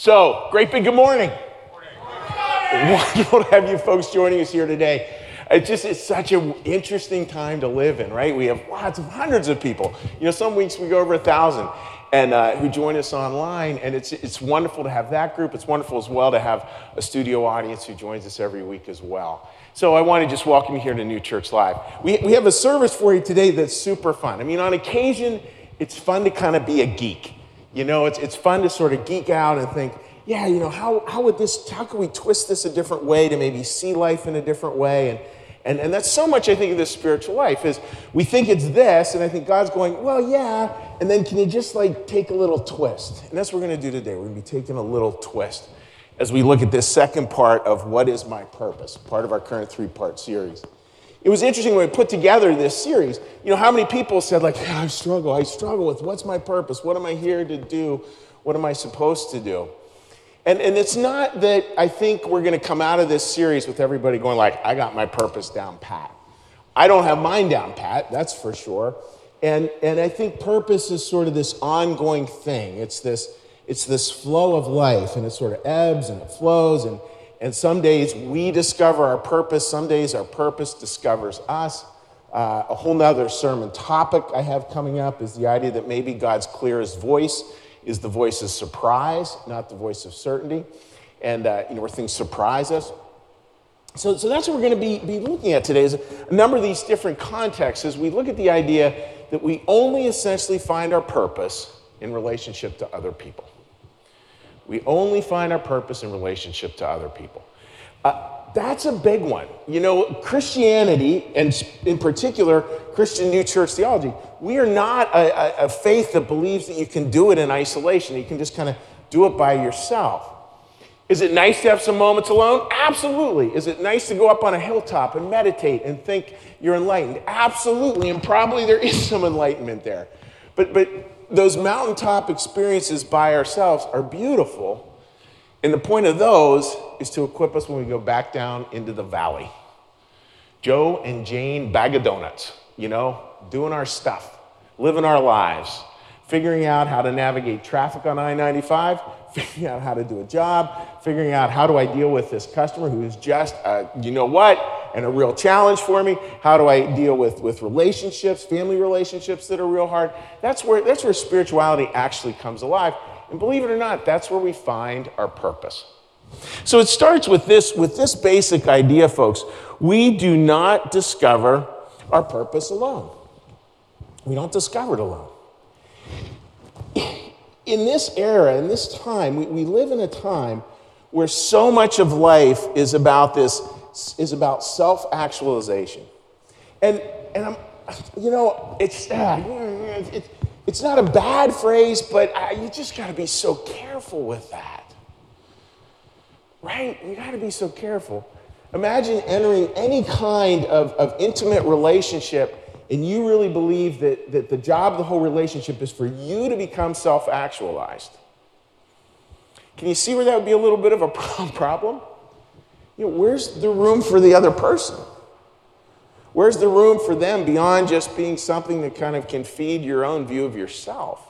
So, great big good morning. Wonderful to have you folks joining us here today. It's just it's such an interesting time to live in, right? We have lots of hundreds of people. You know, some weeks we go over a thousand, and uh, who join us online, and it's it's wonderful to have that group. It's wonderful as well to have a studio audience who joins us every week as well. So I want to just welcome you here to New Church Live. We we have a service for you today that's super fun. I mean, on occasion, it's fun to kind of be a geek. You know, it's it's fun to sort of geek out and think yeah, you know, how, how would this, how could we twist this a different way to maybe see life in a different way? And, and, and that's so much, I think, of this spiritual life is we think it's this, and I think God's going, well, yeah, and then can you just like take a little twist? And that's what we're going to do today. We're going to be taking a little twist as we look at this second part of what is my purpose, part of our current three part series. It was interesting when we put together this series, you know, how many people said, like, yeah, I struggle, I struggle with what's my purpose? What am I here to do? What am I supposed to do? And, and it's not that I think we're going to come out of this series with everybody going like, I got my purpose down pat. I don't have mine down pat, that's for sure. And, and I think purpose is sort of this ongoing thing. It's this, it's this flow of life, and it sort of ebbs and it flows. And, and some days we discover our purpose, some days our purpose discovers us. Uh, a whole nother sermon topic I have coming up is the idea that maybe God's clearest voice is the voice of surprise, not the voice of certainty, and uh, you know, where things surprise us. So, so that's what we're going to be, be looking at today is a number of these different contexts as we look at the idea that we only essentially find our purpose in relationship to other people. We only find our purpose in relationship to other people. Uh, that's a big one. You know, Christianity, and in particular, Christian New Church theology, we are not a, a, a faith that believes that you can do it in isolation. You can just kind of do it by yourself. Is it nice to have some moments alone? Absolutely. Is it nice to go up on a hilltop and meditate and think you're enlightened? Absolutely. And probably there is some enlightenment there. But, but those mountaintop experiences by ourselves are beautiful and the point of those is to equip us when we go back down into the valley. Joe and Jane bag of donuts, you know, doing our stuff, living our lives, figuring out how to navigate traffic on I 95, figuring out how to do a job, figuring out how do I deal with this customer who is just, a, you know what, and a real challenge for me. How do I deal with, with relationships, family relationships that are real hard? That's where, that's where spirituality actually comes alive. And believe it or not, that's where we find our purpose. So it starts with this, with this basic idea, folks. We do not discover our purpose alone. We don't discover it alone. In this era, in this time, we, we live in a time where so much of life is about this, is about self-actualization. And, and I'm, you know, it's, uh, it's, it's not a bad phrase, but uh, you just got to be so careful with that. Right? You got to be so careful. Imagine entering any kind of, of intimate relationship and you really believe that, that the job of the whole relationship is for you to become self actualized. Can you see where that would be a little bit of a problem? You know, where's the room for the other person? Where's the room for them beyond just being something that kind of can feed your own view of yourself?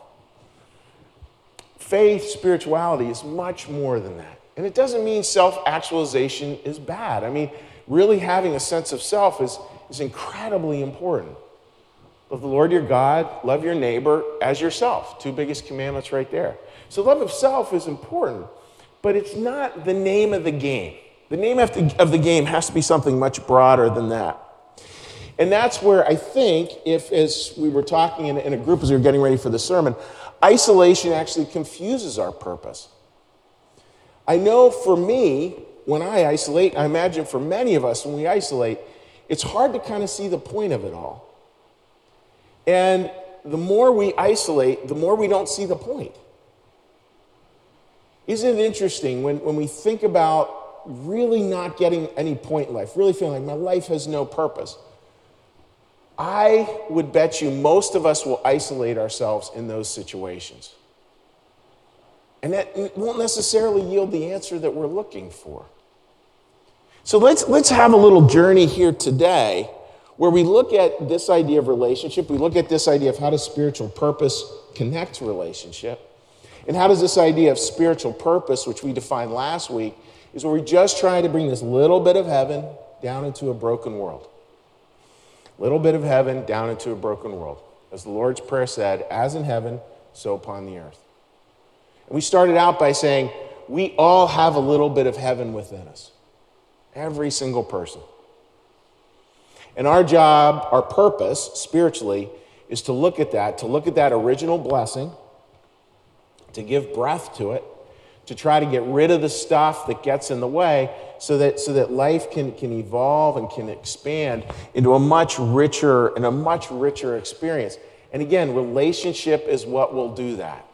Faith, spirituality is much more than that. And it doesn't mean self actualization is bad. I mean, really having a sense of self is, is incredibly important. Love the Lord your God, love your neighbor as yourself. Two biggest commandments right there. So, love of self is important, but it's not the name of the game. The name of the, game has to be something much broader than that. And that's where I think, if as we were talking in, in a group as we were getting ready for the sermon, isolation actually confuses our purpose. I know for me, when I isolate, I imagine for many of us when we isolate, it's hard to kind of see the point of it all. And the more we isolate, the more we don't see the point. Isn't it interesting when, when we think about really not getting any point in life, really feeling like my life has no purpose? I would bet you most of us will isolate ourselves in those situations. And that won't necessarily yield the answer that we're looking for. So let's, let's have a little journey here today where we look at this idea of relationship, we look at this idea of how does spiritual purpose connect to relationship. And how does this idea of spiritual purpose, which we defined last week, is where we just try to bring this little bit of heaven down into a broken world. Little bit of heaven down into a broken world. As the Lord's Prayer said, as in heaven, so upon the earth. And we started out by saying, we all have a little bit of heaven within us. Every single person. And our job, our purpose spiritually, is to look at that, to look at that original blessing, to give breath to it, to try to get rid of the stuff that gets in the way so that, so that life can, can evolve and can expand into a much richer and a much richer experience. And again, relationship is what will do that.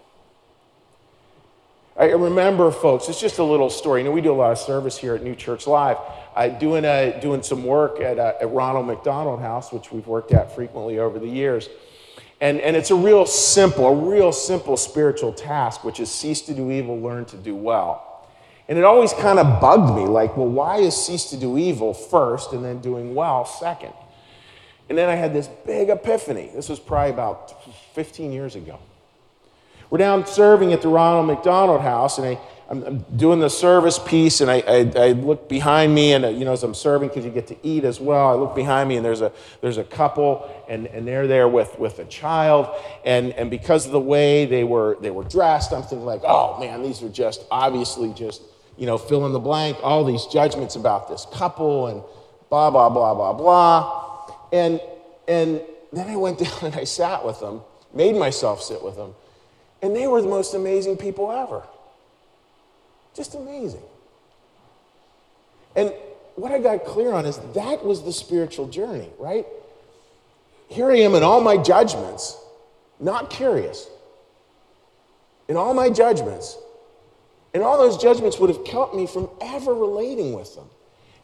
I remember, folks, it's just a little story. You know, we do a lot of service here at New Church Live. Uh, doing, a, doing some work at, uh, at Ronald McDonald House, which we've worked at frequently over the years. And, and it's a real simple, a real simple spiritual task, which is cease to do evil, learn to do well. And it always kind of bugged me like, well, why is cease to do evil first and then doing well second? And then I had this big epiphany. This was probably about 15 years ago. We're down serving at the Ronald McDonald House, and I, I'm, doing the service piece, and I, I, I look behind me, and you know, as I'm serving, because you get to eat as well, I look behind me, and there's a there's a couple, and, and they're there with, with a child, and, and because of the way they were they were dressed, I'm thinking like, oh man, these are just obviously just you know fill in the blank, all these judgments about this couple, and blah blah blah blah blah, and and then I went down and I sat with them, made myself sit with them and they were the most amazing people ever. Just amazing. And what I got clear on is that was the spiritual journey, right? Here I am in all my judgments, not curious. In all my judgments. And all those judgments would have kept me from ever relating with them.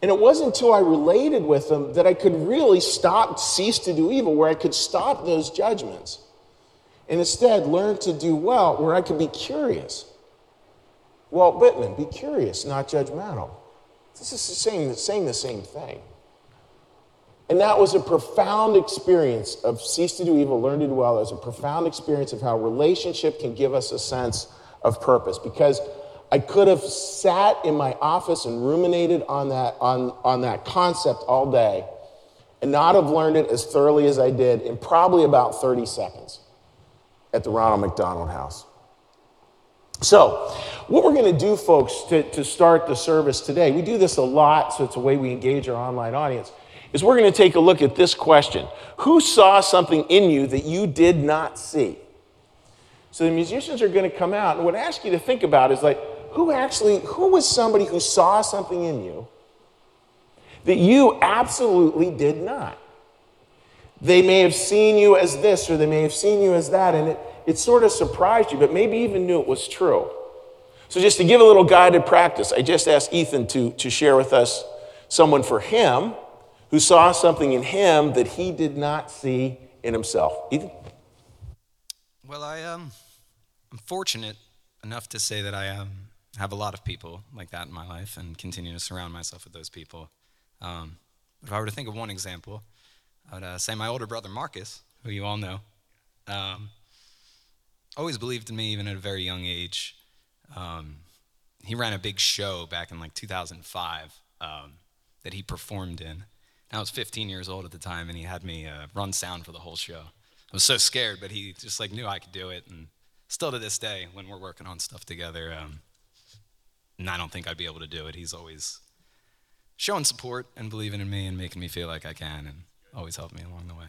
And it wasn't until I related with them that I could really stop, cease to do evil, where I could stop those judgments and instead learn to do well where I can be curious. Walt Whitman, be curious, not judgmental. This is saying, saying the same thing. And that was a profound experience of cease to do evil, learn to do well. It was a profound experience of how relationship can give us a sense of purpose. Because I could have sat in my office and ruminated on that, on, on that concept all day and not have learned it as thoroughly as I did in probably about 30 seconds at the Ronald McDonald House. So, what we're going to do, folks, to, to start the service today, we do this a lot, so it's a way we engage our online audience, is we're going to take a look at this question Who saw something in you that you did not see? So, the musicians are going to come out, and what I ask you to think about is like, who actually, who was somebody who saw something in you that you absolutely did not? They may have seen you as this or they may have seen you as that, and it, it sort of surprised you, but maybe even knew it was true. So, just to give a little guided practice, I just asked Ethan to, to share with us someone for him who saw something in him that he did not see in himself. Ethan? Well, I, um, I'm fortunate enough to say that I um, have a lot of people like that in my life and continue to surround myself with those people. Um, if I were to think of one example, I would uh, say my older brother Marcus, who you all know, um, always believed in me even at a very young age. Um, he ran a big show back in like 2005 um, that he performed in. I was 15 years old at the time, and he had me uh, run sound for the whole show. I was so scared, but he just like knew I could do it, and still to this day, when we're working on stuff together, um, and I don't think I'd be able to do it. He's always showing support and believing in me and making me feel like I can, and always helped me along the way.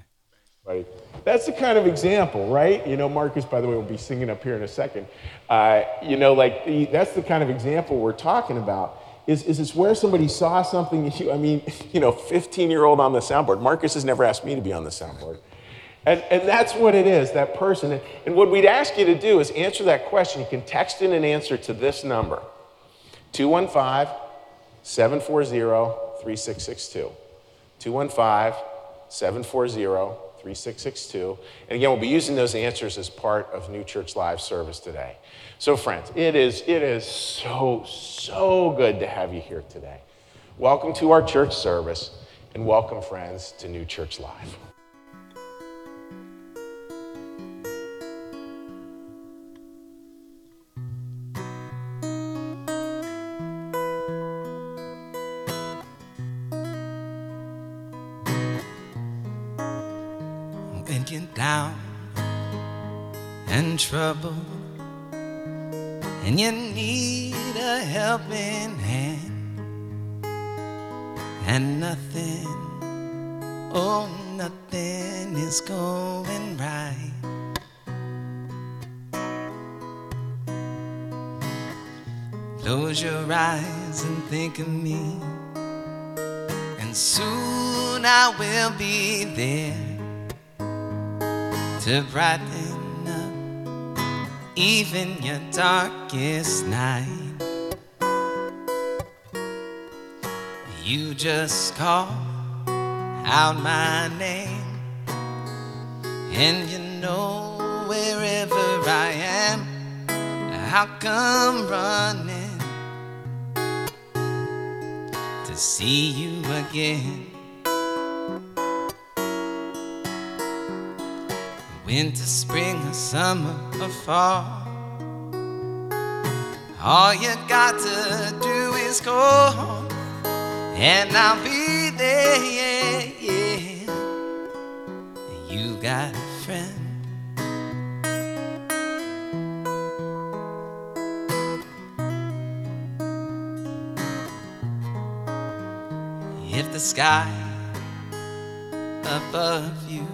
Right. That's the kind of example, right? You know, Marcus, by the way, will be singing up here in a second. Uh, you know, like that's the kind of example we're talking about. Is, is it's where somebody saw something you, I mean, you know, 15 year old on the soundboard. Marcus has never asked me to be on the soundboard. And, and that's what it is, that person. And what we'd ask you to do is answer that question. You can text in an answer to this number 215 740 3662. 215 740 3662. And again, we'll be using those answers as part of New Church Live service today. So, friends, it is, it is so, so good to have you here today. Welcome to our church service, and welcome, friends, to New Church Live. Trouble, and you need a helping hand, and nothing, oh, nothing is going right. Close your eyes and think of me, and soon I will be there to brighten even your darkest night. You just call out my name, and you know wherever I am, I'll come running to see you again. Winter, spring, or summer, or fall. All you got to do is call, and I'll be there. Yeah, yeah. You got a friend. If the sky above you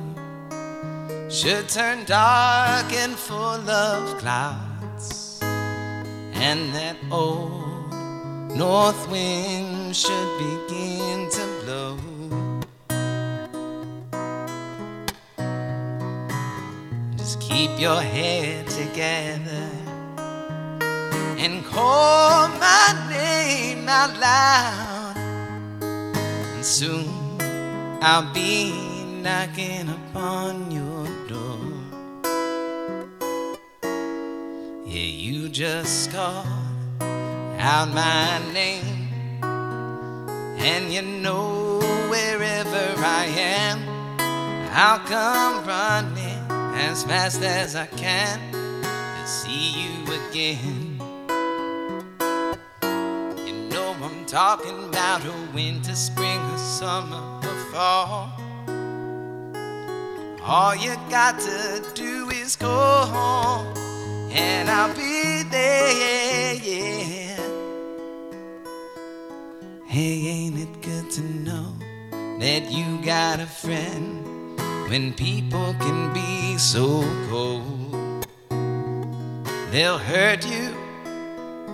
should turn dark and full of clouds, and that old north wind should begin to blow. Just keep your head together and call my name out loud, and soon I'll be knocking upon your Yeah, you just call out my name, and you know wherever I am, I'll come running as fast as I can to see you again. You know I'm talking about a winter, spring, or summer, or fall. All you got to do is call, and I'll be there. Yeah. Hey, ain't it good to know that you got a friend when people can be so cold? They'll hurt you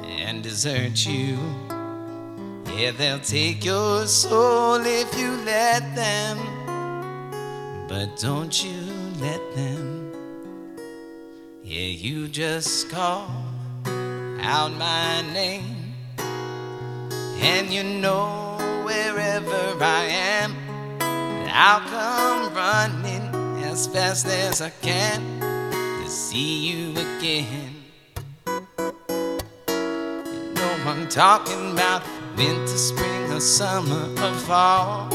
and desert you. Yeah, they'll take your soul if you let them. But don't you let them. Yeah, you just call out my name. And you know wherever I am, I'll come running as fast as I can to see you again. You I'm talking about winter, spring, or summer, or fall.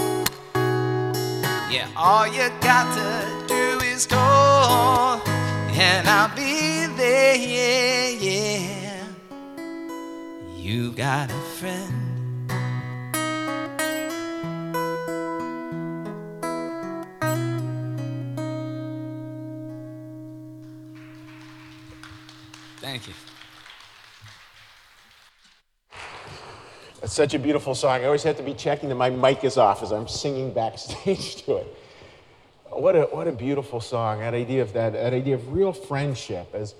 Yeah, all you got to do is call, and I'll be there. Yeah, yeah. You got a friend. Thank you. That's such a beautiful song. I always have to be checking that my mic is off as I'm singing backstage to it. What a, what a beautiful song. That idea of that, that idea of real friendship, as,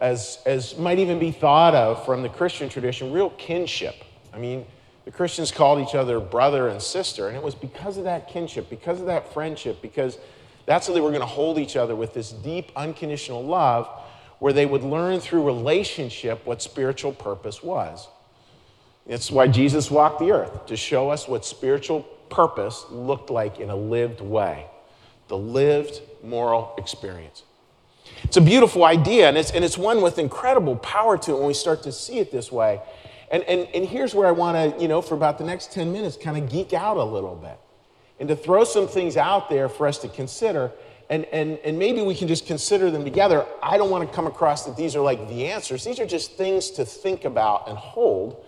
as, as might even be thought of from the Christian tradition, real kinship. I mean, the Christians called each other brother and sister, and it was because of that kinship, because of that friendship, because that's how they were going to hold each other with this deep, unconditional love, where they would learn through relationship what spiritual purpose was. It's why Jesus walked the earth, to show us what spiritual purpose looked like in a lived way, the lived moral experience. It's a beautiful idea, and it's, and it's one with incredible power to it when we start to see it this way. And, and, and here's where I want to, you know, for about the next 10 minutes, kind of geek out a little bit and to throw some things out there for us to consider. And, and, and maybe we can just consider them together. I don't want to come across that these are like the answers. These are just things to think about and hold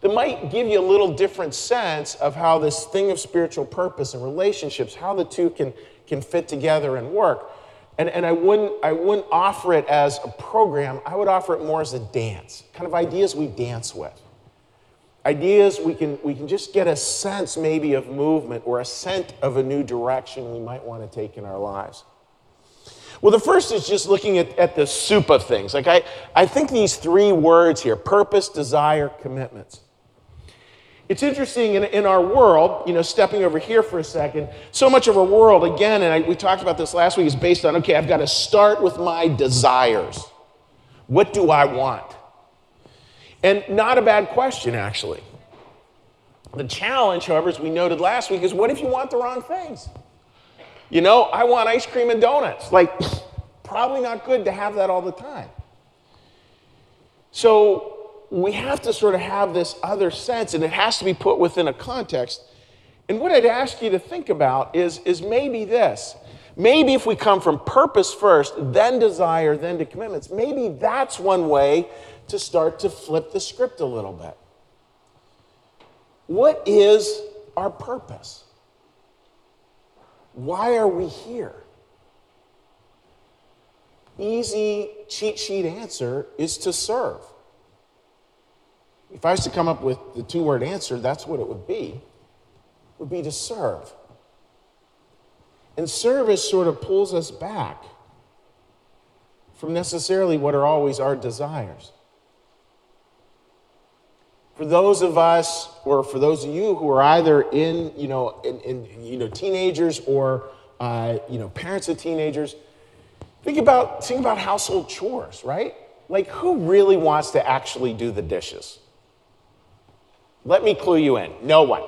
that might give you a little different sense of how this thing of spiritual purpose and relationships, how the two can, can fit together and work. And, and I, wouldn't, I wouldn't offer it as a program, I would offer it more as a dance, kind of ideas we dance with. Ideas we can, we can just get a sense maybe of movement or a scent of a new direction we might want to take in our lives. Well, the first is just looking at, at the soup of things. Like, I, I think these three words here purpose, desire, commitments. It's interesting in, in our world, you know, stepping over here for a second, so much of our world, again, and I, we talked about this last week, is based on okay, I've got to start with my desires. What do I want? And not a bad question, actually. The challenge, however, as we noted last week, is what if you want the wrong things? You know, I want ice cream and donuts. Like, probably not good to have that all the time. So, we have to sort of have this other sense, and it has to be put within a context. And what I'd ask you to think about is, is maybe this. Maybe if we come from purpose first, then desire, then to commitments, maybe that's one way to start to flip the script a little bit. What is our purpose? Why are we here? Easy cheat sheet answer is to serve. If I was to come up with the two word answer, that's what it would be. Would be to serve. And service sort of pulls us back from necessarily what are always our desires. For those of us, or for those of you who are either in, you know, in, in you know, teenagers or, uh, you know, parents of teenagers, think about, think about household chores, right? Like, who really wants to actually do the dishes? Let me clue you in no one.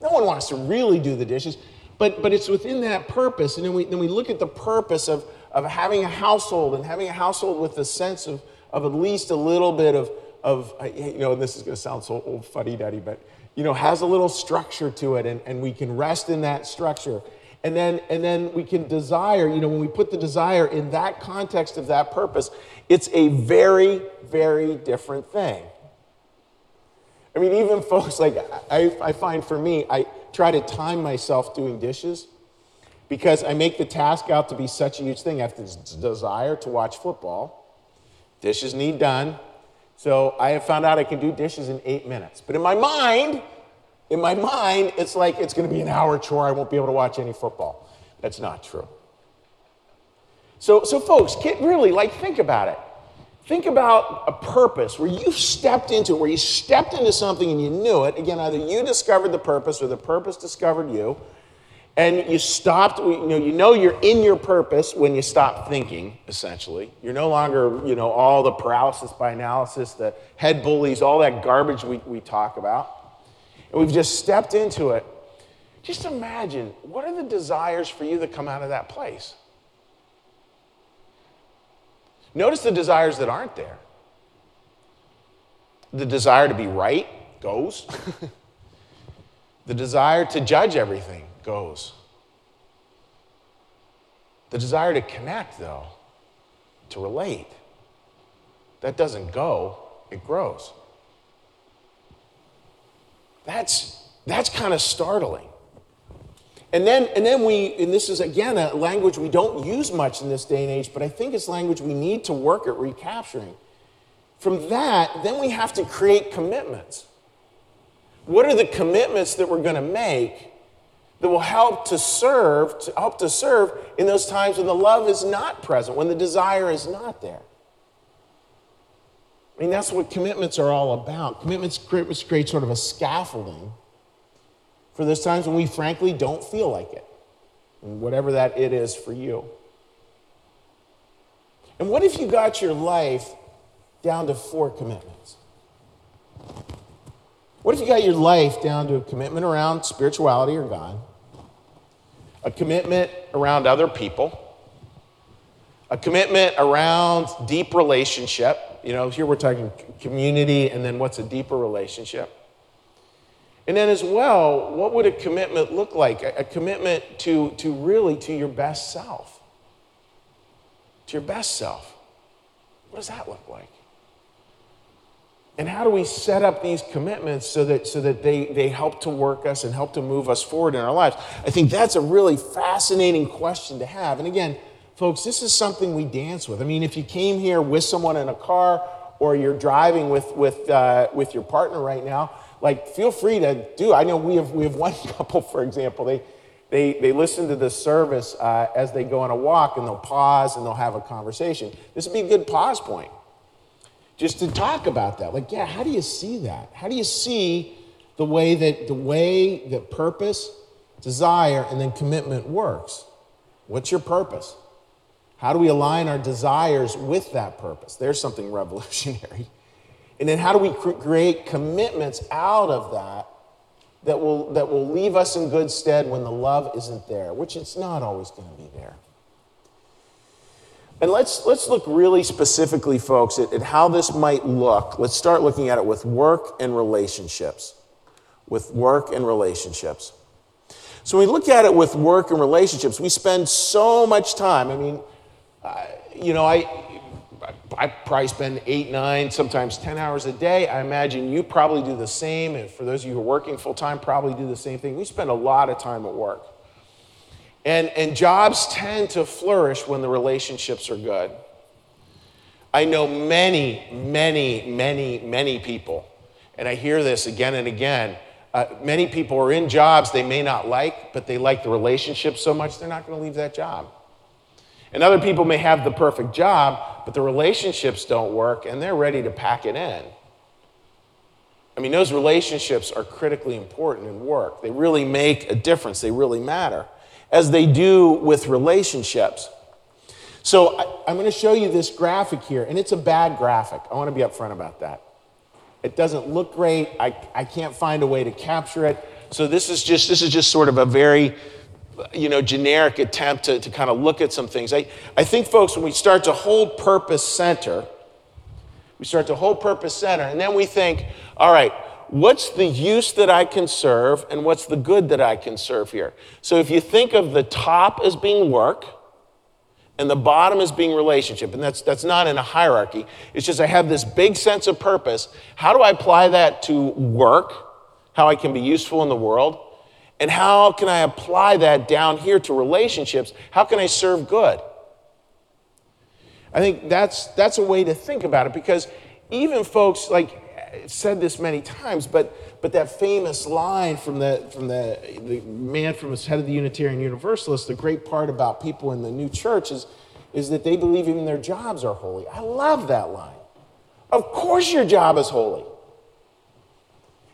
No one wants to really do the dishes, but, but it's within that purpose. And then we, then we look at the purpose of, of having a household and having a household with a sense of, of at least a little bit of, of uh, you know, And this is going to sound so old fuddy duddy, but, you know, has a little structure to it, and, and we can rest in that structure. And then, and then we can desire, you know, when we put the desire in that context of that purpose, it's a very, very different thing. I mean, even folks like I, I find for me, I try to time myself doing dishes because I make the task out to be such a huge thing. I have this desire to watch football. Dishes need done. So I have found out I can do dishes in eight minutes. But in my mind, in my mind, it's like it's going to be an hour chore. I won't be able to watch any football. That's not true. So, so folks, get really like think about it. Think about a purpose where you stepped into it, where you stepped into something and you knew it. Again, either you discovered the purpose or the purpose discovered you. And you stopped, you know, you know you're in your purpose when you stop thinking, essentially. You're no longer, you know, all the paralysis by analysis, the head bullies, all that garbage we, we talk about. And we've just stepped into it. Just imagine what are the desires for you that come out of that place? Notice the desires that aren't there. The desire to be right goes. the desire to judge everything goes. The desire to connect, though, to relate, that doesn't go, it grows. That's, that's kind of startling. And then, and then we, and this is again a language we don't use much in this day and age, but I think it's language we need to work at recapturing. From that, then we have to create commitments. What are the commitments that we're going to make that will help to serve, to help to serve in those times when the love is not present, when the desire is not there? I mean, that's what commitments are all about. Commitments create, create sort of a scaffolding for those times when we frankly don't feel like it, whatever that it is for you. And what if you got your life down to four commitments? What if you got your life down to a commitment around spirituality or God, a commitment around other people, a commitment around deep relationship? You know, here we're talking community, and then what's a deeper relationship? And then as well, what would a commitment look like? A, commitment to, to really to your best self. To your best self. What does that look like? And how do we set up these commitments so that, so that they, they help to work us and help to move us forward in our lives? I think that's a really fascinating question to have. And again, folks, this is something we dance with. I mean, if you came here with someone in a car or you're driving with, with, uh, with your partner right now, like feel free to do. I know we have, we have one couple, for example, they, they, they listen to the service uh, as they go on a walk and they'll pause and they'll have a conversation. This would be a good pause point just to talk about that. Like, yeah, how do you see that? How do you see the way that the way that purpose, desire, and then commitment works? What's your purpose? How do we align our desires with that purpose? There's something revolutionary. And then how do we create commitments out of that that will, that will leave us in good stead when the love isn't there, which it's not always going to be there. And let's, let's look really specifically, folks, at, at how this might look. Let's start looking at it with work and relationships. With work and relationships. So when we look at it with work and relationships, we spend so much time. I mean, uh, you know, I, I probably spend eight, nine, sometimes 10 hours a day. I imagine you probably do the same. And for those of you who are working full time, probably do the same thing. We spend a lot of time at work. And, and jobs tend to flourish when the relationships are good. I know many, many, many, many people, and I hear this again and again. Uh, many people are in jobs they may not like, but they like the relationship so much they're not going to leave that job. And other people may have the perfect job, but the relationships don't work and they're ready to pack it in. I mean, those relationships are critically important in work. They really make a difference, they really matter as they do with relationships. So I, am going to show you this graphic here, and it's a bad graphic. I want to be upfront about that. It doesn't look great. I, I can't find a way to capture it. So this is just this is just sort of a very you know generic attempt to, to kind of look at some things. I, I think folks, when we start to hold purpose center, we start to hold purpose center, and then we think, all right, what's the use that I can serve and what's the good that I can serve here? So if you think of the top as being work and the bottom as being relationship, and that's, that's not in a hierarchy, it's just I have this big sense of purpose. How do I apply that to work? How I can be useful in the world? And how can I apply that down here to relationships? How can I serve good? I think that's, that's a way to think about it because even folks like said this many times, but, but that famous line from, the, from the, the man from the head of the Unitarian Universalists, the great part about people in the new church is, is that they believe even their jobs are holy. I love that line. Of course, your job is holy.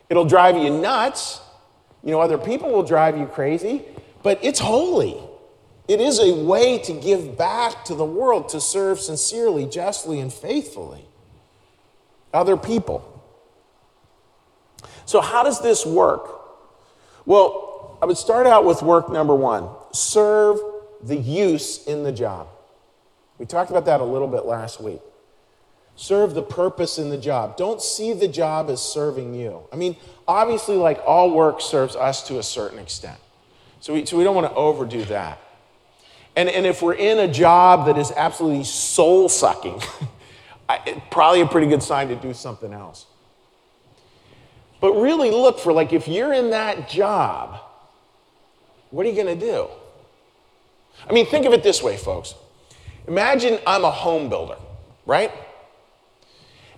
It'll drive you nuts. You know, other people will drive you crazy, but it's holy. It is a way to give back to the world, to serve sincerely, justly, and faithfully other people. So, how does this work? Well, I would start out with work number one serve the use in the job. We talked about that a little bit last week. Serve the purpose in the job. Don't see the job as serving you. I mean, obviously, like all work serves us to a certain extent. So we, so we don't want to overdo that. And, and if we're in a job that is absolutely soul sucking, probably a pretty good sign to do something else. But really look for, like, if you're in that job, what are you going to do? I mean, think of it this way, folks. Imagine I'm a home builder, right?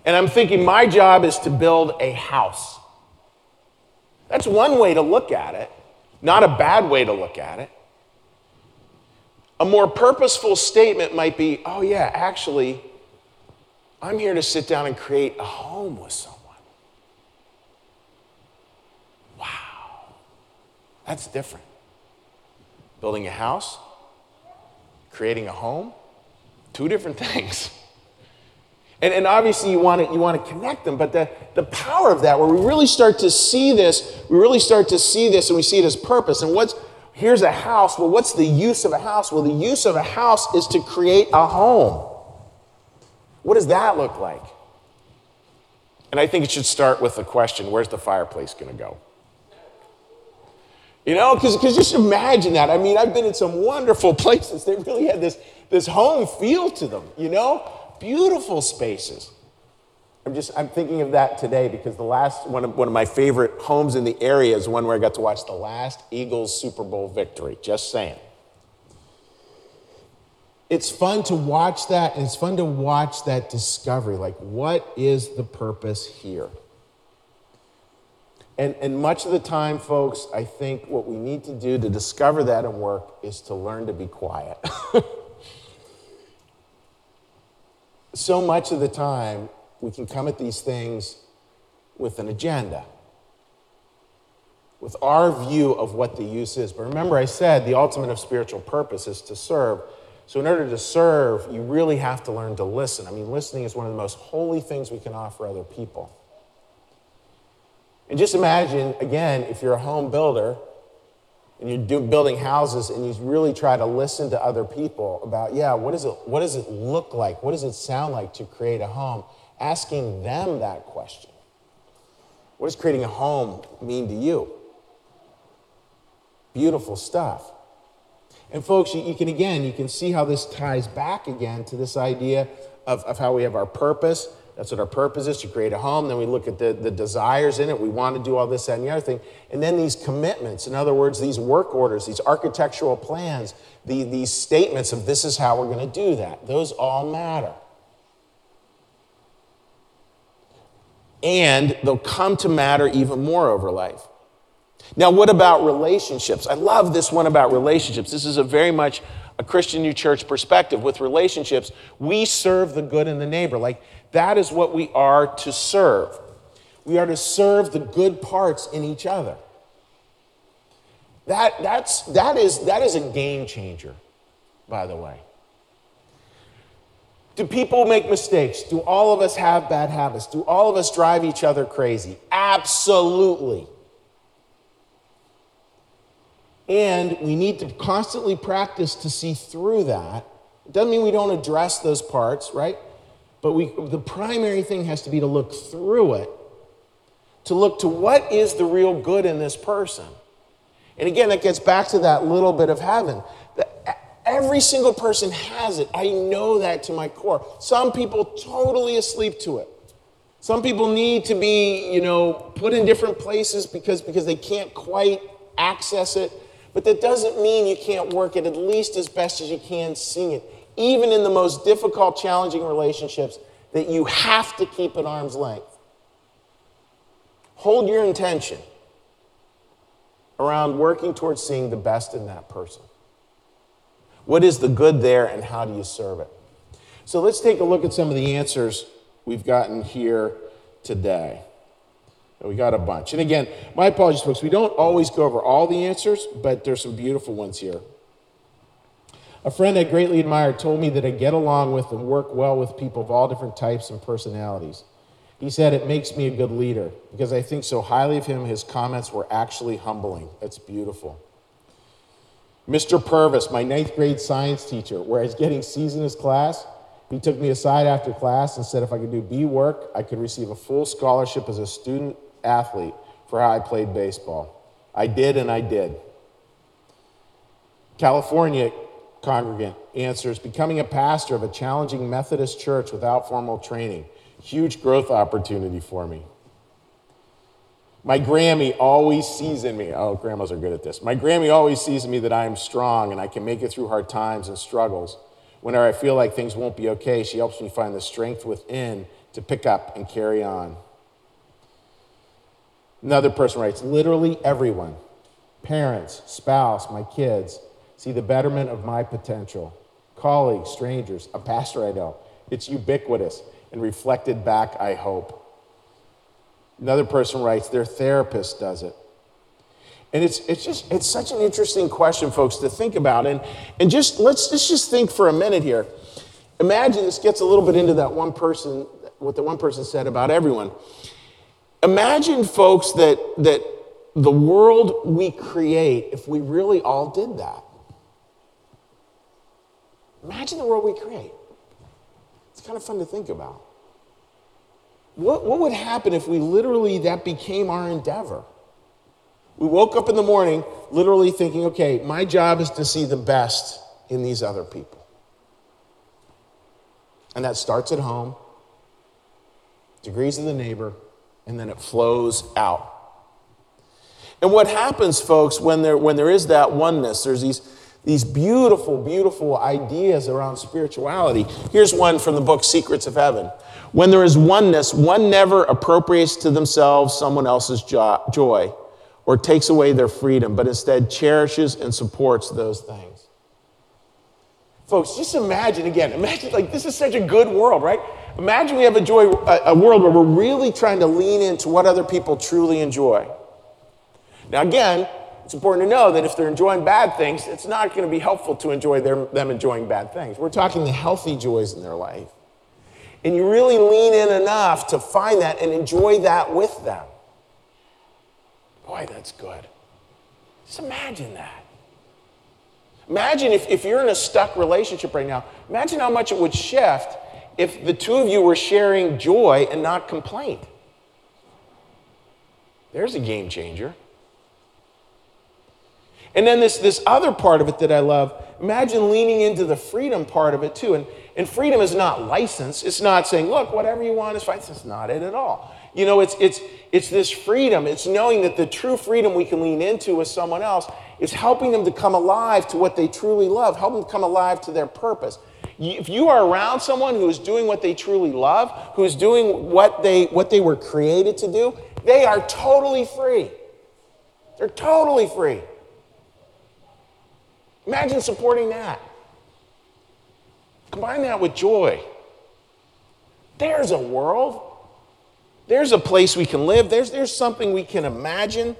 And I'm thinking my job is to build a house. That's one way to look at it, not a bad way to look at it. A more purposeful statement might be oh, yeah, actually, I'm here to sit down and create a home with someone. Wow, that's different. Building a house, creating a home, two different things. And, and obviously, you want, to, you want to connect them, but the, the power of that, where we really start to see this, we really start to see this and we see it as purpose. And what's, here's a house. Well, what's the use of a house? Well, the use of a house is to create a home. What does that look like? And I think it should start with the question where's the fireplace going to go? You know, because just imagine that. I mean, I've been in some wonderful places. They really had this, this home feel to them, you know? Beautiful spaces. I'm just, I'm thinking of that today because the last, one of, one of my favorite homes in the area is one where I got to watch the last Eagles Super Bowl victory. Just saying. It's fun to watch that, and it's fun to watch that discovery. Like, what is the purpose here? And, and much of the time, folks, I think what we need to do to discover that and work is to learn to be quiet. so much of the time, we can come at these things with an agenda, with our view of what the use is. But remember, I said the ultimate of spiritual purpose is to serve. So, in order to serve, you really have to learn to listen. I mean, listening is one of the most holy things we can offer other people. And just imagine, again, if you're a home builder and you're do, building houses and you really try to listen to other people about, yeah, what, is it, what does it look like? What does it sound like to create a home? asking them that question. What does creating a home mean to you? Beautiful stuff. And folks, you, you, can again, you can see how this ties back again to this idea of, of how we have our purpose. That's what our purpose is to create a home. Then we look at the, the desires in it. We want to do all this, that, and the other thing. And then these commitments, in other words, these work orders, these architectural plans, the, these statements of this is how we're going to do that. Those all matter. and they'll come to matter even more over life. Now, what about relationships? I love this one about relationships. This is a very much a Christian New Church perspective. With relationships, we serve the good in the neighbor. Like, that is what we are to serve. We are to serve the good parts in each other. That, that's, that, is, that is a game changer, by the way. Do people make mistakes? Do all of us have bad habits? Do all of us drive each other crazy? Absolutely. And we need to constantly practice to see through that. It doesn't mean we don't address those parts, right? But we, the primary thing has to be to look through it, to look to what is the real good in this person. And again, that gets back to that little bit of heaven. Every single person has it. I know that to my core. Some people totally asleep to it. Some people need to be, you know, put in different places because, because they can't quite access it. But that doesn't mean you can't work it at least as best as you can seeing it. Even in the most difficult, challenging relationships that you have to keep at arm's length. Hold your intention around working towards seeing the best in that person. What is the good there and how do you serve it? So let's take a look at some of the answers we've gotten here today. We got a bunch. And again, my apologies, folks. We don't always go over all the answers, but there's some beautiful ones here. A friend I greatly admire told me that I get along with and work well with people of all different types and personalities. He said, It makes me a good leader because I think so highly of him, his comments were actually humbling. That's beautiful. Mr. Purvis, my ninth grade science teacher, where I was getting C's in his class, he took me aside after class and said if I could do B work, I could receive a full scholarship as a student athlete for how I played baseball. I did, and I did. California congregant answers Becoming a pastor of a challenging Methodist church without formal training. Huge growth opportunity for me. My Grammy always sees in me, oh, grandmas are good at this. My Grammy always sees in me that I am strong and I can make it through hard times and struggles. Whenever I feel like things won't be okay, she helps me find the strength within to pick up and carry on. Another person writes literally everyone, parents, spouse, my kids, see the betterment of my potential. Colleagues, strangers, a pastor I know. It's ubiquitous and reflected back, I hope. Another person writes, their therapist does it. And it's, it's just, it's such an interesting question, folks, to think about. And, and just, let's, let's just think for a minute here. Imagine this gets a little bit into that one person, what the one person said about everyone. Imagine, folks, that, that the world we create, if we really all did that. Imagine the world we create. It's kind of fun to think about. What, what would happen if we literally, that became our endeavor? We woke up in the morning literally thinking, okay, my job is to see the best in these other people. And that starts at home. degrees of the neighbor, and then it flows out. And what happens, folks, when there, when there is that oneness, there's these, these beautiful, beautiful ideas around spirituality. Here's one from the book Secrets of Heaven. When there is oneness, one never appropriates to themselves someone else's jo- joy or takes away their freedom, but instead cherishes and supports those things. Folks, just imagine again, imagine like this is such a good world, right? Imagine we have a, joy, a, a world where we're really trying to lean into what other people truly enjoy. Now, again, it's important to know that if they're enjoying bad things, it's not going to be helpful to enjoy their, them enjoying bad things. We're talking the healthy joys in their life. And you really lean in enough to find that and enjoy that with them. Boy, that's good. Just imagine that. Imagine if, if you're in a stuck relationship right now, imagine how much it would shift if the two of you were sharing joy and not complaint. There's a game changer. And then this, this other part of it that I love, imagine leaning into the freedom part of it too. And, and freedom is not license. It's not saying, look, whatever you want is fine. That's not it at all. You know, it's, it's, it's this freedom. It's knowing that the true freedom we can lean into with someone else is helping them to come alive to what they truly love, helping them come alive to their purpose. If you are around someone who is doing what they truly love, who is doing what they, what they were created to do, they are totally free. They're totally free. Imagine supporting that. Combine that with joy. There's a world. There's a place we can live. There's, there's something we can imagine.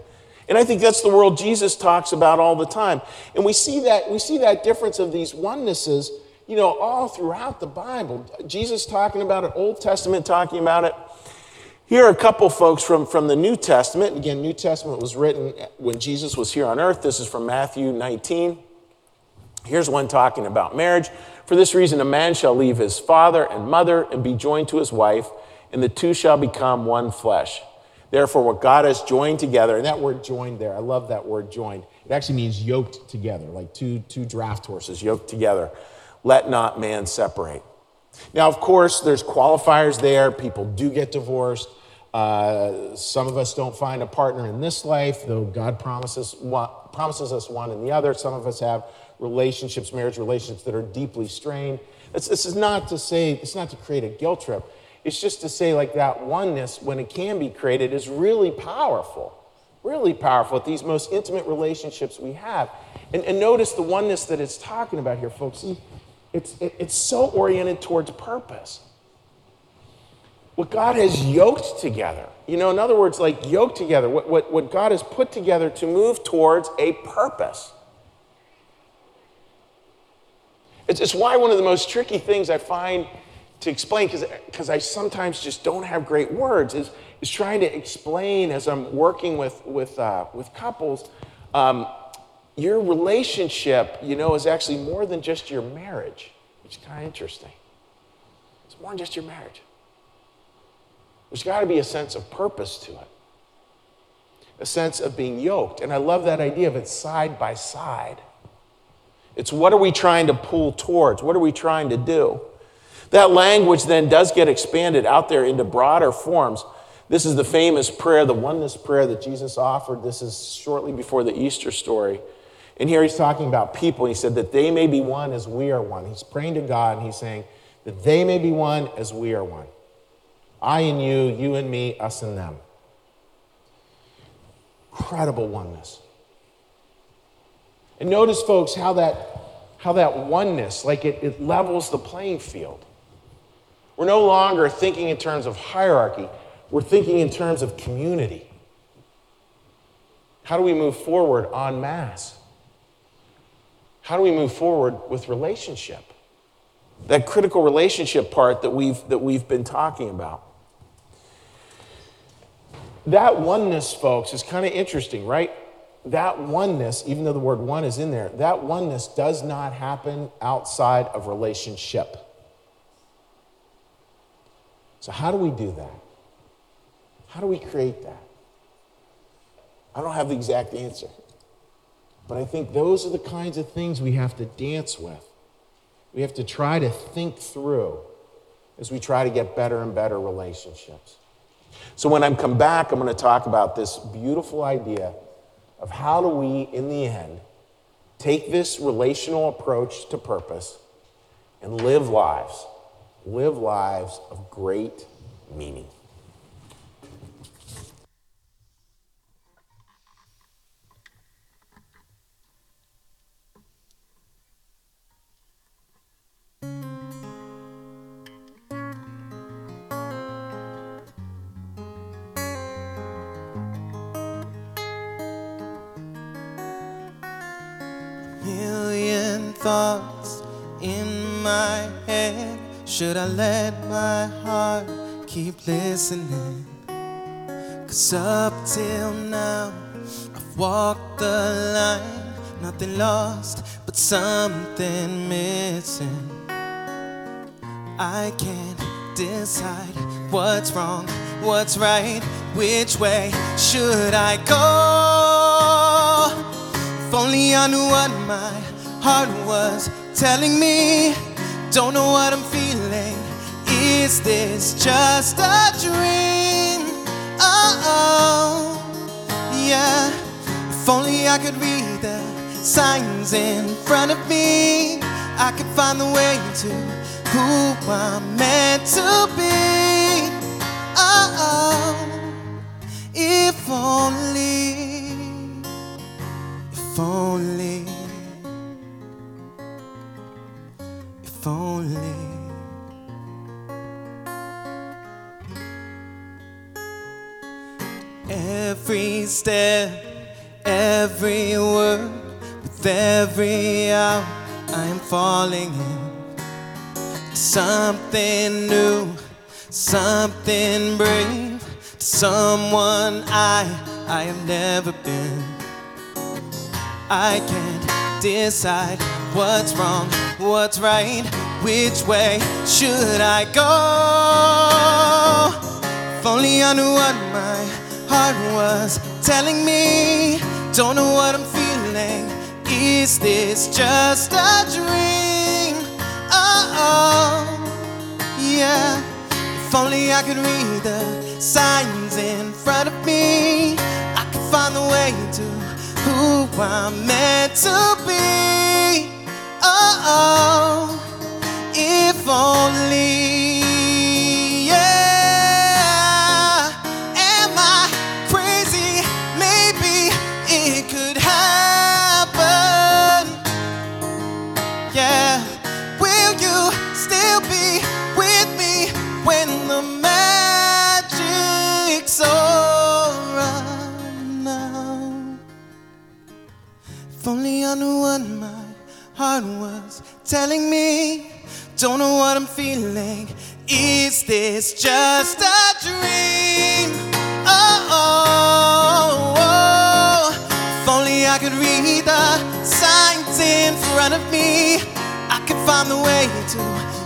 And I think that's the world Jesus talks about all the time. And we see that, we see that difference of these onenesses, you know, all throughout the Bible. Jesus talking about it, Old Testament talking about it. Here are a couple folks from, from the New Testament. Again, New Testament was written when Jesus was here on earth. This is from Matthew 19. Here's one talking about marriage. For this reason, a man shall leave his father and mother and be joined to his wife, and the two shall become one flesh. Therefore, what God has joined together, and that word joined there, I love that word joined. It actually means yoked together, like two, two draft horses yoked together. Let not man separate. Now, of course, there's qualifiers there. People do get divorced. Some of us don't find a partner in this life, though God promises, one, promises us one in the other. Some of us have relationships, marriage relationships that are deeply strained. It's, this is not to say, it's not to create a guilt trip. It's just to say, like, that oneness, when it can be created, is really powerful. Really powerful at these most intimate relationships we have. And, and notice the oneness that it's talking about here, folks. It's, it, it's so oriented towards purpose. What God has yoked together, you know, in other words, like yoked together, what, what, what God has put together to move towards a purpose. It's, it's why one of the most tricky things I find to explain, because I sometimes just don't have great words, is, is trying to explain as I'm working with, with, uh, with couples. Um, your relationship, you know, is actually more than just your marriage, which is kind of interesting. It's more than just your marriage. There's got to be a sense of purpose to it, a sense of being yoked. And I love that idea of it side by side. It's what are we trying to pull towards? What are we trying to do? That language then does get expanded out there into broader forms. This is the famous prayer, the oneness prayer that Jesus offered. This is shortly before the Easter story. And here he's talking about people. He said that they may be one as we are one. He's praying to God and he's saying that they may be one as we are one. I and you, you and me, us and them. Incredible oneness. And notice, folks, how that, how that oneness, like it, it levels the playing field. We're no longer thinking in terms of hierarchy, we're thinking in terms of community. How do we move forward en masse? How do we move forward with relationship? That critical relationship part that we've, that we've been talking about. That oneness, folks, is kind of interesting, right? That oneness, even though the word one is in there, that oneness does not happen outside of relationship. So, how do we do that? How do we create that? I don't have the exact answer. But I think those are the kinds of things we have to dance with. We have to try to think through as we try to get better and better relationships. So, when I come back, I'm going to talk about this beautiful idea of how do we, in the end, take this relational approach to purpose and live lives, live lives of great meaning. Thoughts in my head. Should I let my heart keep listening? Cause up till now, I've walked the line. Nothing lost, but something missing. I can't decide what's wrong, what's right, which way should I go? If only I knew what my heart was telling me. Don't know what I'm feeling. Is this just a dream? Oh, oh, yeah. If only I could read the signs in front of me, I could find the way to who I'm meant to be. Oh, oh. if only, if only, only. Every step, every word, with every hour, I am falling in something new, something brave, someone I I have never been. I can't decide what's wrong, what's right, which way should I go? If only I knew what my heart was telling me. Don't know what I'm feeling. Is this just a dream? Oh, yeah. If only I could read the signs in front of me, I could find the way to who I'm meant to be. Oh, oh if only. Is this just a dream? Oh, oh, oh. If only I could read the signs in front of me, I could find the way to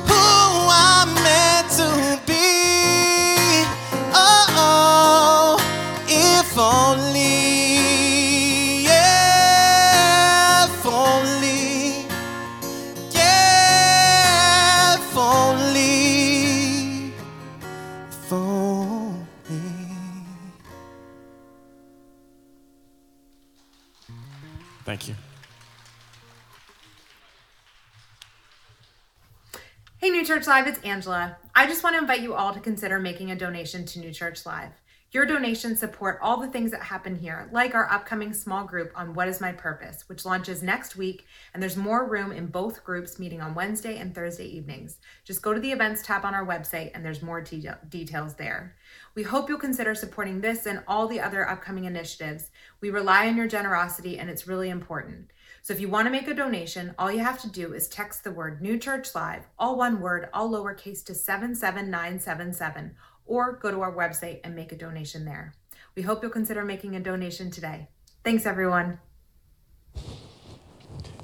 Church Live, it's Angela. I just want to invite you all to consider making a donation to New Church Live. Your donations support all the things that happen here, like our upcoming small group on What is My Purpose, which launches next week, and there's more room in both groups meeting on Wednesday and Thursday evenings. Just go to the events tab on our website, and there's more de- details there. We hope you'll consider supporting this and all the other upcoming initiatives. We rely on your generosity, and it's really important. So if you want to make a donation, all you have to do is text the word New Church Live, all one word, all lowercase to 77977, or go to our website and make a donation there. We hope you'll consider making a donation today. Thanks, everyone.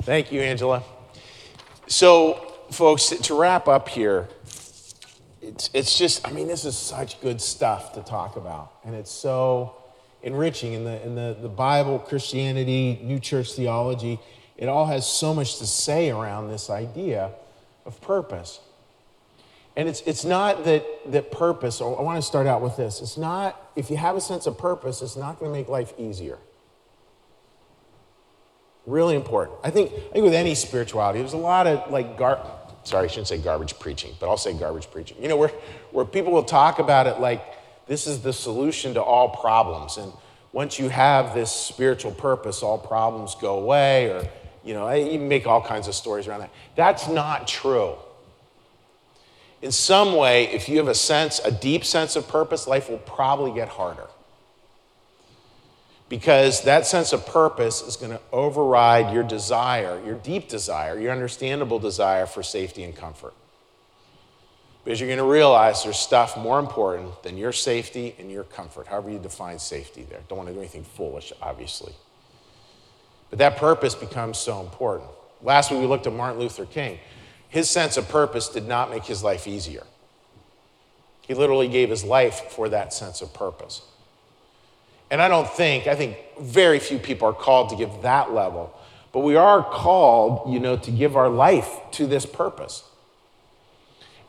Thank you, Angela. So, folks, to wrap up here, it's, it's just, I mean, this is such good stuff to talk about. And it's so enriching in the, in the, the Bible, Christianity, New Church theology. It all has so much to say around this idea of purpose. And it's, it's not that, that purpose, oh, I want to start out with this. It's not, if you have a sense of purpose, it's not going to make life easier. Really important. I think, I think with any spirituality, there's a lot of like gar, sorry, I shouldn't say garbage preaching, but I'll say garbage preaching. You know, where, where people will talk about it like this is the solution to all problems. And once you have this spiritual purpose, all problems go away, or, you know, eh, you make all kinds of stories around that. That's not true. In some way, if you have a sense, a deep sense of purpose, life will probably get harder. Because that sense of purpose is going to override your desire, your deep desire, your understandable desire for safety and comfort. Because you're going to realize there's stuff more important than your safety and your comfort, however you define safety there. Don't want to do anything foolish, obviously. But that purpose becomes so important. Last week we looked at Martin Luther King. His sense of purpose did not make his life easier. He literally gave his life for that sense of purpose. And I don't think, I think very few people are called to give that level, but we are called, you know, to give our life to this purpose.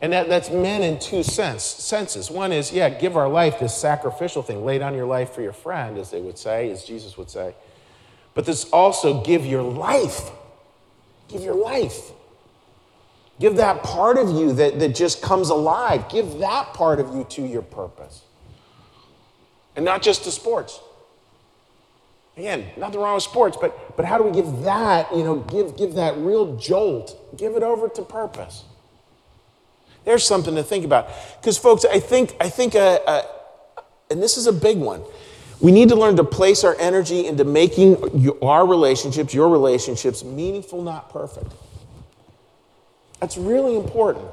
And that, that's men in two sense, senses. One is, yeah, give our life, this sacrificial thing, lay down your life for your friend, as they would say, as Jesus would say. But this also give your life. Give your life. Give that part of you that, that just comes alive. Give that part of you to your purpose. And not just to sports. Again, nothing wrong with sports, but, but how do we give that, you know, give, give that real jolt, give it over to purpose? There's something to think about. Because, folks, I think, I think uh, uh, and this is a big one, we need to learn to place our energy into making our relationships, your relationships, meaningful, not perfect. That's really important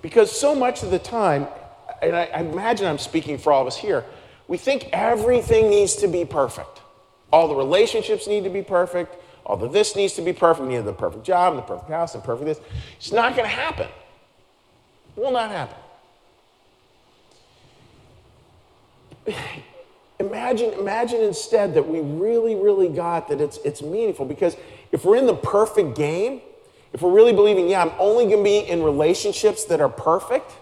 because so much of the time, and I, I imagine I'm speaking for all of us here, we think everything needs to be perfect. All the relationships need to be perfect. All the this needs to be perfect. We need the perfect job and the perfect house and perfect this. It's not going to happen. Will not happen. Imagine, imagine instead that we really, really got that it's, it's meaningful because if we're in the perfect game, if we're really believing, yeah, I'm only going to be in relationships that are perfect,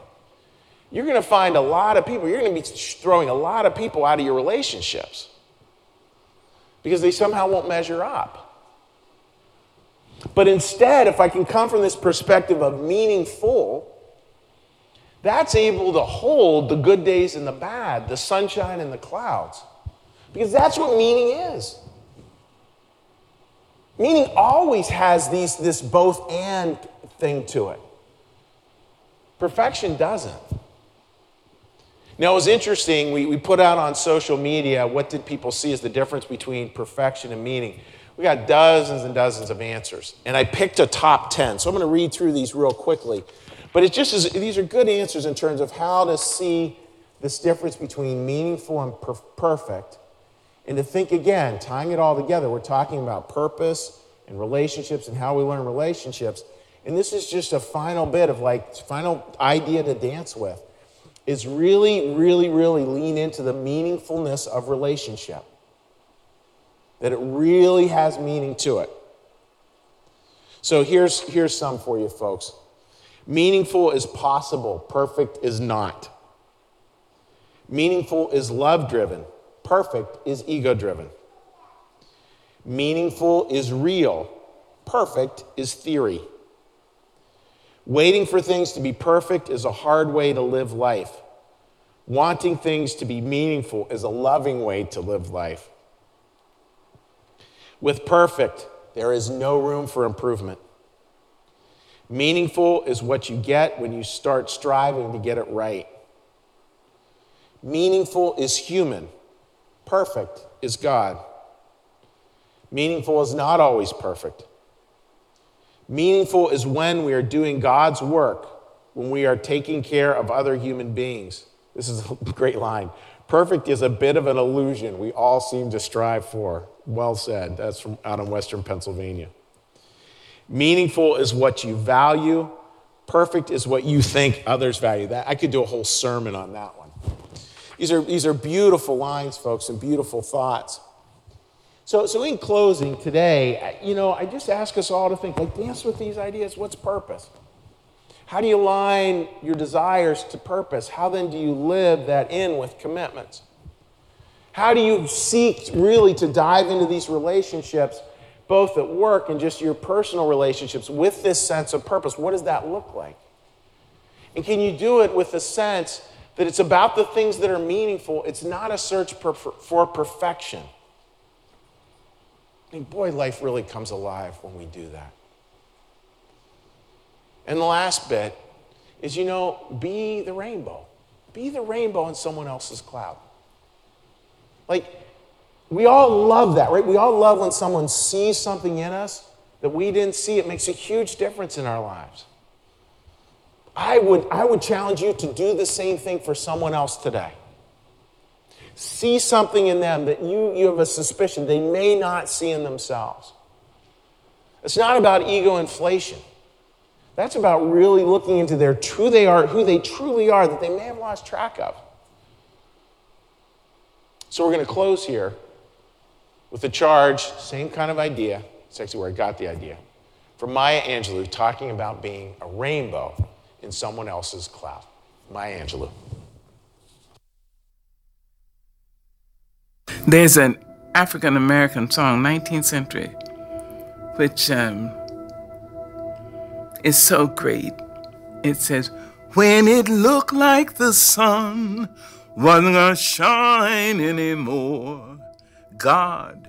you're going to find a lot of people, you're going to be throwing a lot of people out of your relationships because they somehow won't measure up. But instead, if I can come from this perspective of meaningful, that's able to hold the good days and the bad, the sunshine and the clouds. Because that's what meaning is. Meaning always has these, this both and thing to it. Perfection doesn't. Now, it was interesting. We, we put out on social media what did people see as the difference between perfection and meaning. We got dozens and dozens of answers. And I picked a top 10. So I'm going to read through these real quickly. But it just is, these are good answers in terms of how to see this difference between meaningful and per- perfect and to think again, tying it all together, we're talking about purpose and relationships and how we learn relationships. And this is just a final bit of like, final idea to dance with is really, really, really lean into the meaningfulness of relationship. That it really has meaning to it. So here's, here's some for you, folks. Meaningful is possible, perfect is not. Meaningful is love driven, Perfect is ego driven. Meaningful is real. Perfect is theory. Waiting for things to be perfect is a hard way to live life. Wanting things to be meaningful is a loving way to live life. With perfect, there is no room for improvement. Meaningful is what you get when you start striving to get it right. Meaningful is human. Perfect is God. Meaningful is not always perfect. Meaningful is when we are doing God's work, when we are taking care of other human beings. This is a great line. Perfect is a bit of an illusion we all seem to strive for. Well said. That's from out in Western Pennsylvania. Meaningful is what you value. Perfect is what you think others value. That I could do a whole sermon on that one. These are, these are beautiful lines, folks, and beautiful thoughts. So, so in closing today, you know, I just ask us all to think, like, dance with these ideas. What's purpose? How do you align your desires to purpose? How then do you live that in with commitments? How do you seek really to dive into these relationships, both at work and just your personal relationships, with this sense of purpose? What does that look like? And can you do it with the sense that it's about the things that are meaningful? It's not a search for, for perfection. I mean, boy, life really comes alive when we do that. And the last bit is, you know, be the rainbow. Be the rainbow in someone else's cloud. Like, we all love that, right? We all love when someone sees something in us that we didn't see. It makes a huge difference in our lives. I would, I would challenge you to do the same thing for someone else today. See something in them that you, you have a suspicion they may not see in themselves. It's not about ego inflation. That's about really looking into their who they are, who they truly are, that they may have lost track of. So we're going to close here with the charge, same kind of idea. It's actually where I got the idea. From Maya Angelou talking about being a rainbow in someone else's cloud. Maya Angelou. There's an African American song, 19th century, which um, is so great. It says, When it looked like the sun wasn't gonna shine anymore, God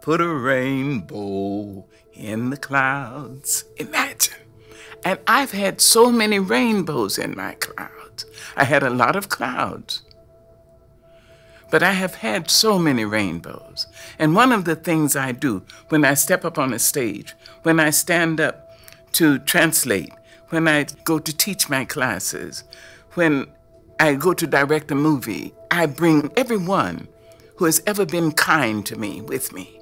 put a rainbow in the clouds. Imagine. And I've had so many rainbows in my clouds. I had a lot of clouds. But I have had so many rainbows. And one of the things I do when I step up on a stage, when I stand up to translate, when I go to teach my classes, when I go to direct a movie, I bring everyone who has ever been kind to me with me.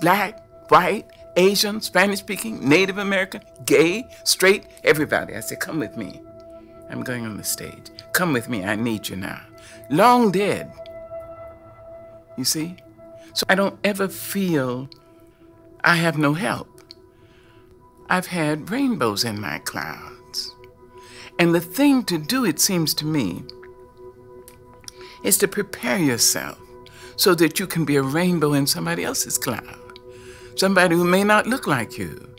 Black, white, Asian, Spanish speaking, Native American, gay, straight, everybody. I say, come with me. I'm going on the stage. Come with me. I need you now long dead. You see? So I don't ever feel I have no help. I've had rainbows in my clouds. And the thing to do, it seems to me, is to prepare yourself so that you can be a rainbow in somebody else's cloud. Somebody who may not look like you,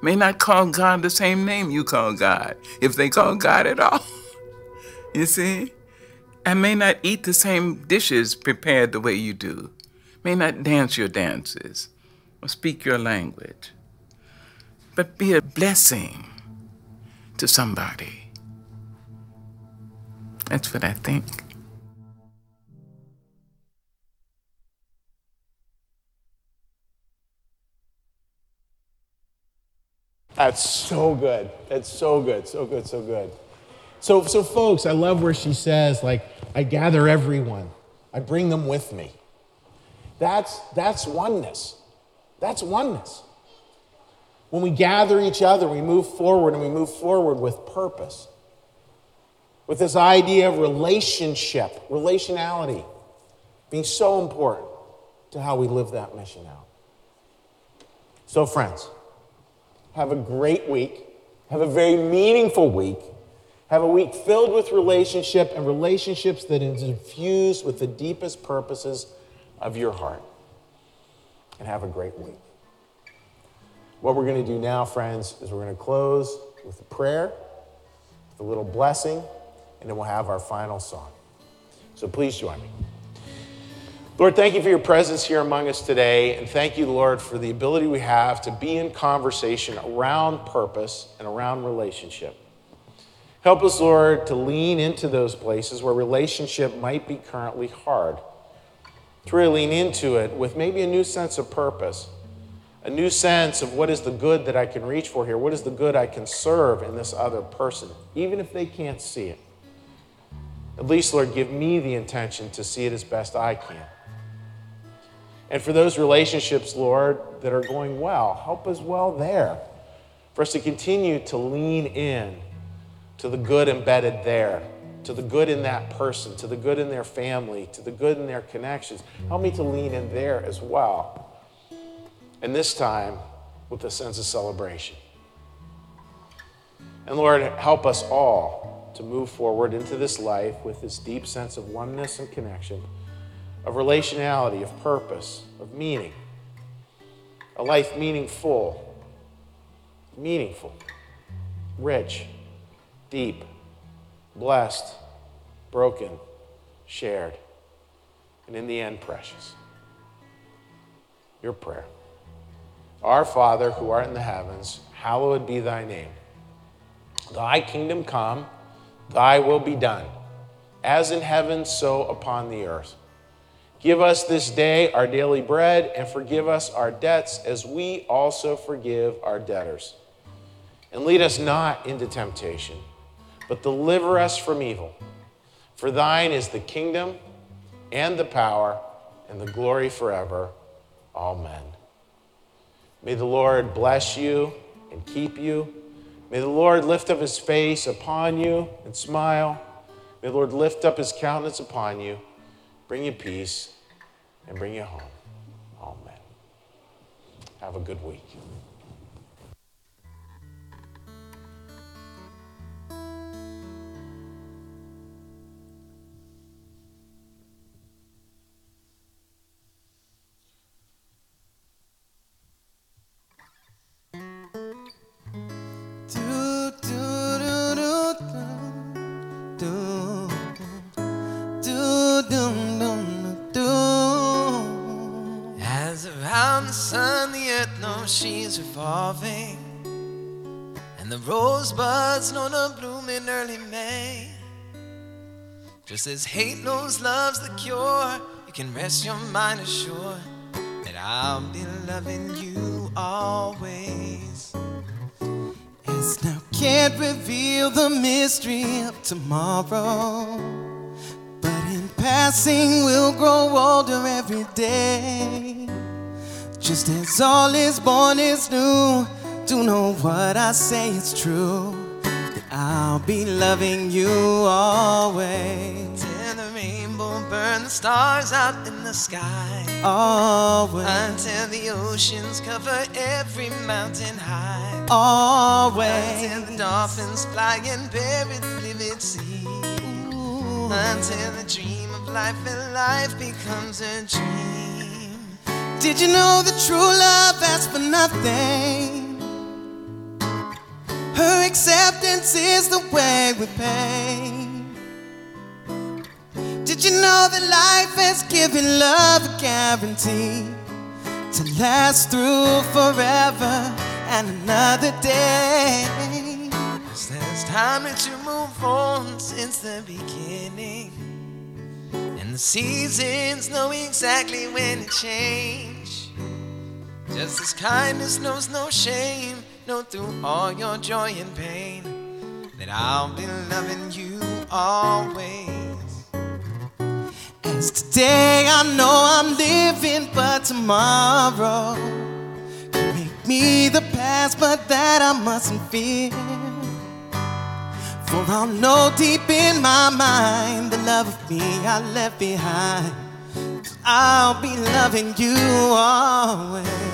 may not call God the same name you call God, if they call God at all. you see? I may not eat the same dishes prepared the way you do, may not dance your dances or speak your language, but be a blessing to somebody. That's what I think. That's so good. That's so good. So good. So good. So, so folks, I love where she says, like, I gather everyone, I bring them with me. That's, that's oneness. That's oneness. When we gather each other, we move forward and we move forward with purpose. With this idea of relationship, relationality being so important to how we live that mission out. So, friends, have a great week. Have a very meaningful week. Have a week filled with relationship and relationships that is infused with the deepest purposes of your heart. And have a great week. What we're going to do now, friends, is we're going to close with a prayer, with a little blessing, and then we'll have our final song. So please join me. Lord, thank you for your presence here among us today. And thank you, Lord, for the ability we have to be in conversation around purpose and around relationship. Help us, Lord, to lean into those places where relationship might be currently hard. To really lean into it with maybe a new sense of purpose, a new sense of what is the good that I can reach for here, what is the good I can serve in this other person, even if they can't see it. At least, Lord, give me the intention to see it as best I can. And for those relationships, Lord, that are going well, help us well there. For us to continue to lean in to the good embedded there, to the good in that person, to the good in their family, to the good in their connections. Help me to lean in there as well. And this time with a sense of celebration. And Lord, help us all to move forward into this life with this deep sense of oneness and connection, of relationality, of purpose, of meaning. A life meaningful, meaningful, rich, deep, blessed, broken, shared, and in the end, precious. Your prayer. Our Father who art in the heavens, hallowed be thy name. Thy kingdom come, thy will be done, as in heaven, so upon the earth. Give us this day our daily bread, and forgive us our debts as we also forgive our debtors. And lead us not into temptation, but deliver us from evil. For thine is the kingdom, and the power, and the glory forever. Amen. May the Lord bless you and keep you. May the Lord lift up his face upon you and smile. May the Lord lift up his countenance upon you, bring you peace, and bring you home. Amen. Have a good week. Just as hate knows love's the cure, you can rest your mind assured that I'll be loving you always. As now can't reveal the mystery of tomorrow, but in passing we'll grow older every day. Just as all is born is new, do know what I say is true. I'll be loving you always. Till the rainbow burn the stars out in the sky. Always. Until the oceans cover every mountain high. Always. Until the dolphins fly and bury the sea. Until the dream of life and life becomes a dream. Did you know that true love asks for nothing? Her acceptance is the way we pay. Did you know that life has given love a guarantee to last through forever and another day? There's time to move on since the beginning. And the seasons know exactly when to change. Just as kindness knows no shame, know through all your joy and pain that I'll be loving you always. As today I know I'm living, but tomorrow can make me the past, but that I mustn't fear. For I'll know deep in my mind the love of me I left behind. I'll be loving you always.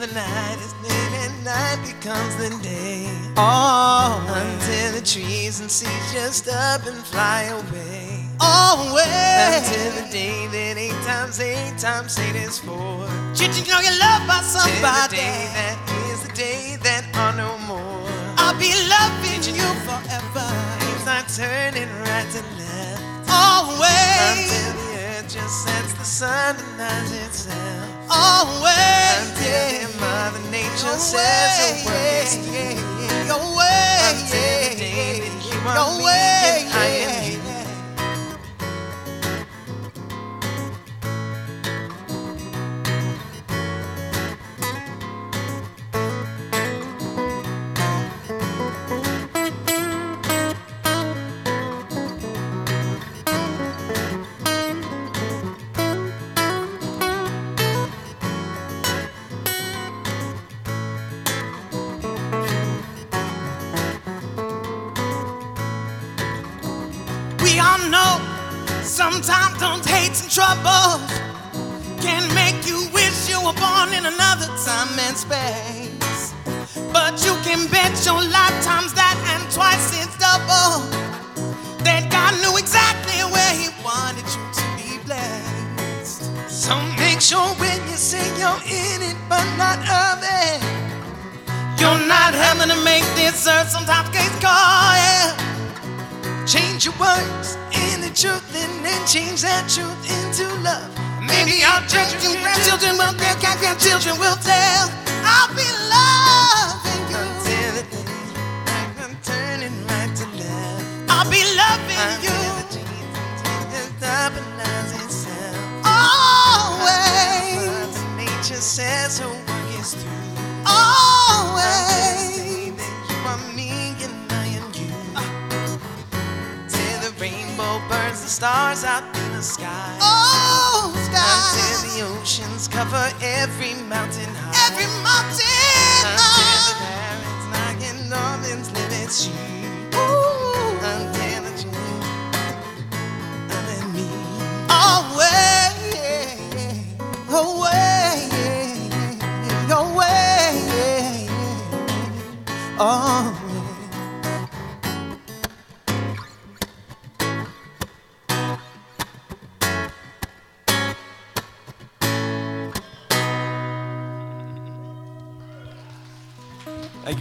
The night is and night becomes the day. Always. Until the trees and seas just up and fly away. Always. Until the day that eight times eight times eight is four. Did you know you're loved by somebody? Till the day that is the day that are no more. I'll be loving you forever. It's not turning right to left. Always. Just sets the sun denies itself. Always. Until yeah. Mother Nature your says way, a word is yeah, yeah, Your way. Until the day that you are me way, and I am and space. But you can bet your life times that and twice it's double. That God knew exactly where He wanted you to be blessed. So make sure when you say you're in it but not of it, you're not having to make this earth sometimes case call. Yeah. Change your words into truth and then change that truth into love. Maybe our children, grandchildren, well, their grandchildren will tell. I'll be loving you until the day I'm turning right to left. I'll be loving you. Always. Nature says her work is through. Always. You are me and I am you. Till the rainbow burns the stars out in the sky. Oh, sky. Until the oceans cover every mountain high. Every mountain Until knocking Norman's limits you. Until the dream of and me. Away, away, away, away.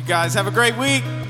You guys. Have a great week.